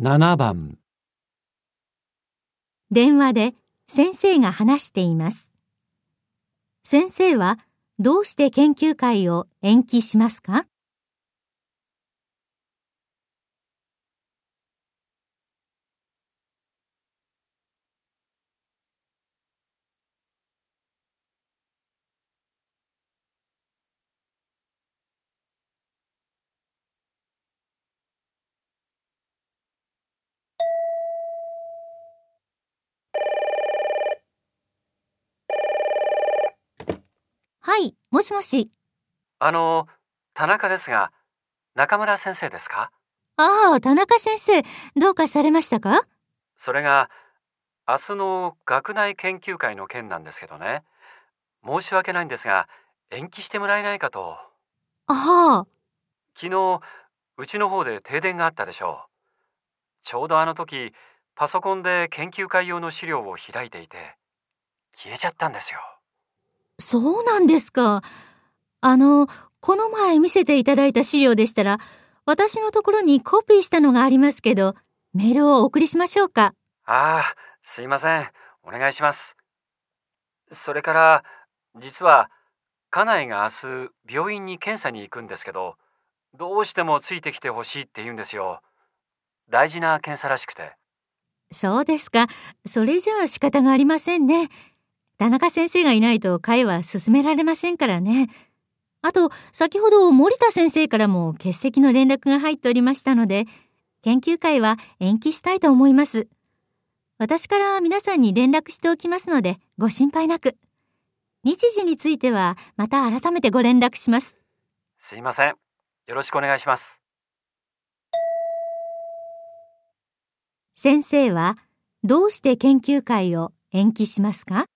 7番電話で先生が話しています。先生はどうして研究会を延期しますか？はい、もしもし。あの、田中ですが、中村先生ですか？ああ、田中先生、どうかされましたか？それが、明日の学内研究会の件なんですけどね。申し訳ないんですが、延期してもらえないかと。ああ、昨日、うちの方で停電があったでしょう。ちょうどあの時、パソコンで研究会用の資料を開いていて、消えちゃったんですよ。そうなんですか。あの、この前見せていただいた資料でしたら、私のところにコピーしたのがありますけど、メールをお送りしましょうか。ああ、すいません。お願いします。それから、実は、家内が明日、病院に検査に行くんですけど、どうしてもついてきてほしいって言うんですよ。大事な検査らしくて。そうですか。それじゃあ仕方がありませんね。田中先生がいないと会は進められませんからね。あと、先ほど森田先生からも欠席の連絡が入っておりましたので、研究会は延期したいと思います。私から皆さんに連絡しておきますので、ご心配なく。日時については、また改めてご連絡します。すいません。よろしくお願いします。先生は、どうして研究会を延期しますか？